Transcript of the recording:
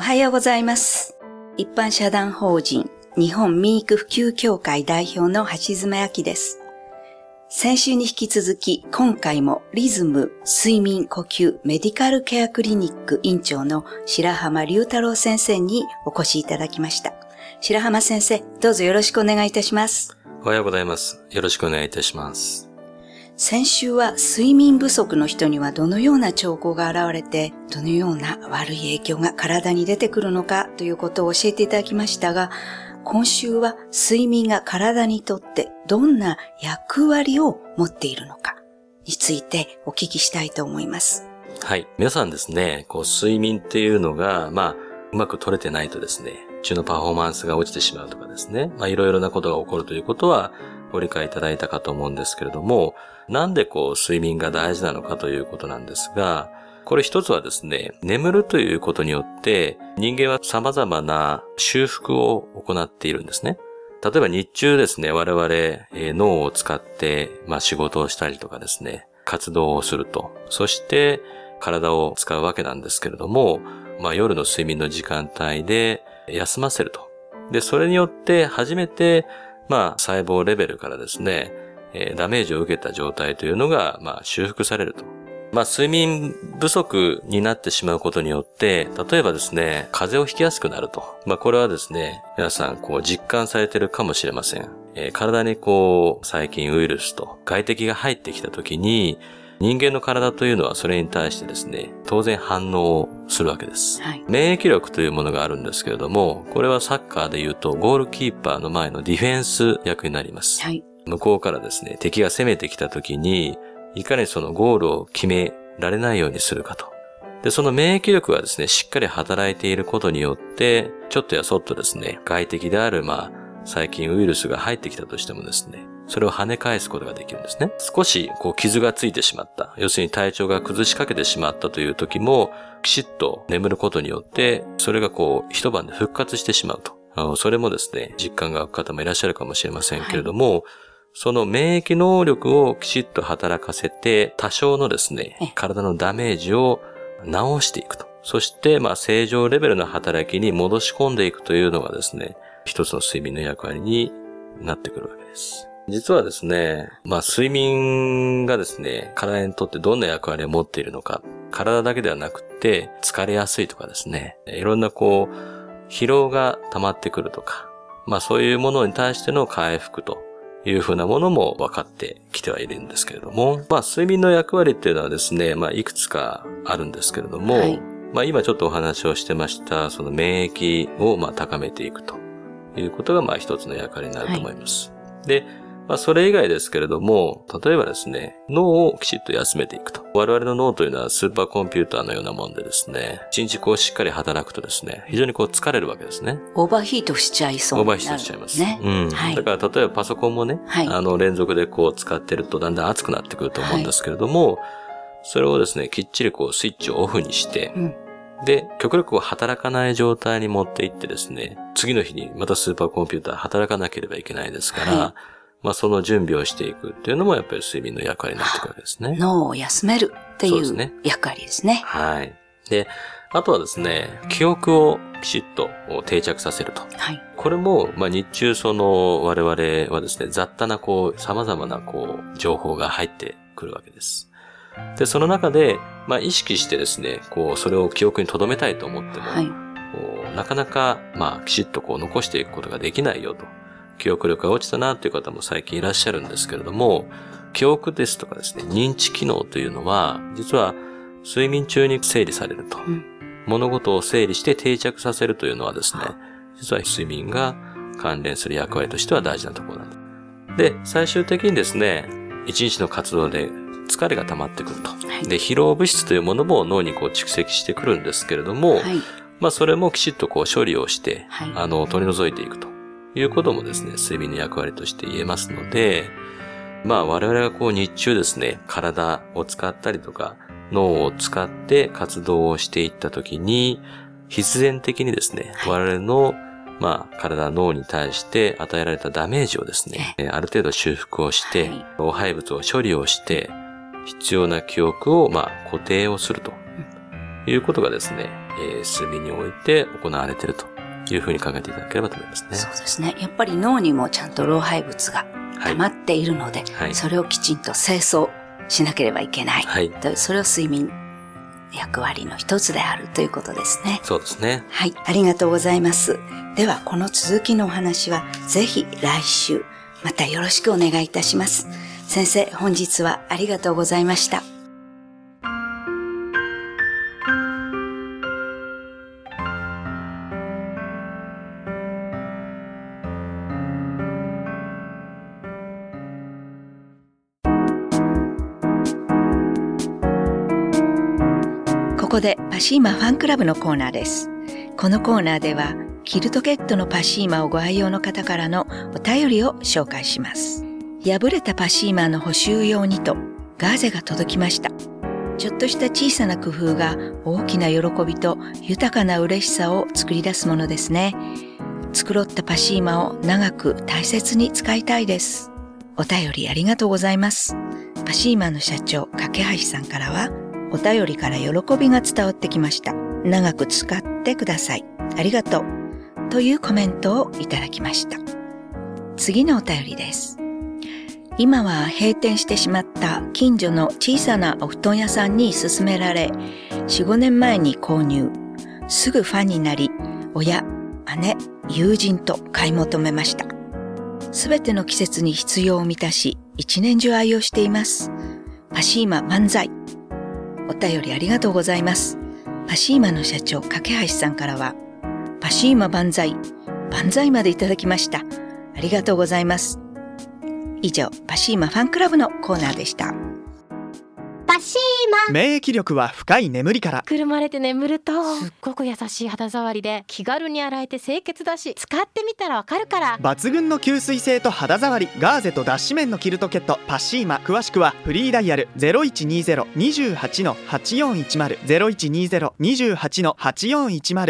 おはようございます。一般社団法人日本民育普及協会代表の橋爪明です。先週に引き続き、今回もリズム睡眠呼吸メディカルケアクリニック院長の白浜隆太郎先生にお越しいただきました。白浜先生、どうぞよろしくお願いいたします。おはようございます。よろしくお願いいたします。先週は睡眠不足の人にはどのような兆候が現れて、どのような悪い影響が体に出てくるのかということを教えていただきましたが、今週は睡眠が体にとってどんな役割を持っているのかについてお聞きしたいと思います。はい。皆さんですね、こう、睡眠っていうのが、まあ、うまく取れてないとですね、中のパフォーマンスが落ちてしまうとかですね、まあ、いろいろなことが起こるということは、ご理解いただいたかと思うんですけれども、なんでこう、睡眠が大事なのかということなんですが、これ一つはですね、眠るということによって、人間は様々な修復を行っているんですね。例えば日中ですね、我々、えー脳を使って、まあ仕事をしたりとかですね、活動をすると。そして体を使うわけなんですけれども、まあ夜の睡眠の時間帯で休ませると。で、それによって初めて、まあ細胞レベルからですね、えーダメージを受けた状態というのが、まあ修復されると。まあ、睡眠不足になってしまうことによって、例えばですね、風邪をひきやすくなると。まあ、これはですね、皆さん、こう、実感されてるかもしれません。えー体にこう、細菌、ウイルスと外敵が入ってきたときに、人間の体というのはそれに対してですね、当然反応をするわけです。はい。免疫力というものがあるんですけれども、これはサッカーで言うと、ゴールキーパーの前のディフェンス役になります。はい。向こうからですね、敵が攻めてきた時に、いかにそのゴールを決められないようにするかと。で、その免疫力がですね、しっかり働いていることによって、ちょっとやそっとですね、外敵である、まあ、細菌ウイルスが入ってきたとしてもですね、それを跳ね返すことができるんですね。少し、こう、傷がついてしまった。要するに体調が崩しかけてしまったという時も、きちっと眠ることによって、それがこう、一晩で復活してしまうと。あのそれもですね、実感が湧く方もいらっしゃるかもしれませんけれども、その免疫能力をきちっと働かせて、多少のですねえ、体のダメージを治していくと。そして、まあ、正常レベルの働きに戻し込んでいくというのがですね、一つの睡眠の役割になってくるわけです。実はですね、まあ、睡眠がですね、体にとってどんな役割を持っているのか、体だけではなくて、疲れやすいとかですね、いろんなこう、疲労が溜まってくるとか、まあそういうものに対しての回復というふうなものも分かってきてはいるんですけれども、まあ睡眠の役割っていうのはですね、まあいくつかあるんですけれども、はいまあ今ちょっとお話をしてました、その免疫をまあ高めていくということがまあ一つの役割になると思います。で、まあそれ以外ですけれども、例えばですね、脳をきちっと休めていくと。我々の脳というのはスーパーコンピューターのようなもんでですね、一日こうしっかり働くとですね、非常にこう疲れるわけですね。オーバーヒートしちゃいそうオになるーバーヒートしちゃいます。ね。うん。はいだから例えばパソコンもね、はいあの連続でこう使ってるとだんだん熱くなってくると思うんですけれども、それをですね、きっちりこうスイッチをオフにして、うんで、極力働かない状態に持っていってですね、次の日にまたスーパーコンピューター働かなければいけないですから、はいまあその準備をしていくっていうのもやっぱり睡眠の役割になってくるわけですね。脳を休めるっていうそうですね役割ですね。はい。で、あとはですね、記憶をきちっと定着させると。はい。これも、まあ、日中その我々はですね、雑多なこう、様々なこう、情報が入ってくるわけです。で、その中で、まあ、意識してですね、こう、それを記憶に留めたいと思っても、はい。こうなかなか、まあ、きちっとこう、残していくことができないよと。記憶力が落ちたなという方も最近いらっしゃるんですけれども、記憶ですとかですね、認知機能というのは、実は睡眠中に整理されると。ん物事を整理して定着させるというのはですね、実は睡眠が関連する役割としては大事なところなんだ。で、最終的にですね、一日の活動で疲れが溜まってくると。はい。で、疲労物質というものも脳にこう蓄積してくるんですけれども、はい。まあそれもきちっとこう処理をして、はい。あの、取り除いていくと。いうこともですね、睡眠の役割として言えますので、まあ我々がこう日中ですね、体を使ったりとか、脳を使って活動をしていったときに、必然的にですね、はい。我々のまあ、体、脳に対して与えられたダメージをですね、えーある程度修復をして、はい。老廃物を処理をして、必要な記憶を、まあ、固定をするということがですね、えー、睡眠において行われているというふうに考えていただければと思いますね。そうですね。やっぱり脳にもちゃんと老廃物が溜まっているので、はいそれをきちんと清掃しなければいけない。はい。とそれを睡眠役割の一つであるということですね。そうですね。はい、ありがとうございます。では、この続きのお話は、ぜひ来週、またよろしくお願いいたします。先生、本日はありがとうございました。ここでパシーマファンクラブのコーナーです。このコーナーでは、キルトケットのパシーマをご愛用の方からのお便りを紹介します。破れたパシーマの補修用にとガーゼが届きました。ちょっとした小さな工夫が大きな喜びと豊かな嬉しさを作り出すものですね。繕ったパシーマを長く大切に使いたいです。お便りありがとうございます。パシーマの社長、架橋さんからは、お便りから喜びが伝わってきました。長く使ってください。ありがとう。というコメントをいただきました。次のお便りです。今は閉店してしまった近所の小さなお布団屋さんに勧められ、4、5年前に購入。すぐファンになり、親、姉、友人と買い求めました。すべての季節に必要を満たし、一年中愛用しています。パシーマ万歳。お便りありがとうございます。パシーマの社長、架橋さんからは、パシーマ万歳、万歳までいただきました。ありがとうございます。以上、パシーマファンクラブのコーナーでした。パシーマ。免疫力は深い眠りから。くるまれて眠ると。すっごく優しい肌触りで気軽に洗えて清潔だし使ってみたらわかるから。抜群の吸水性と肌触りガーゼと脱脂綿のキルトケットパシーマ。詳しくはフリーダイヤル0120-28-8410 0120-28-8410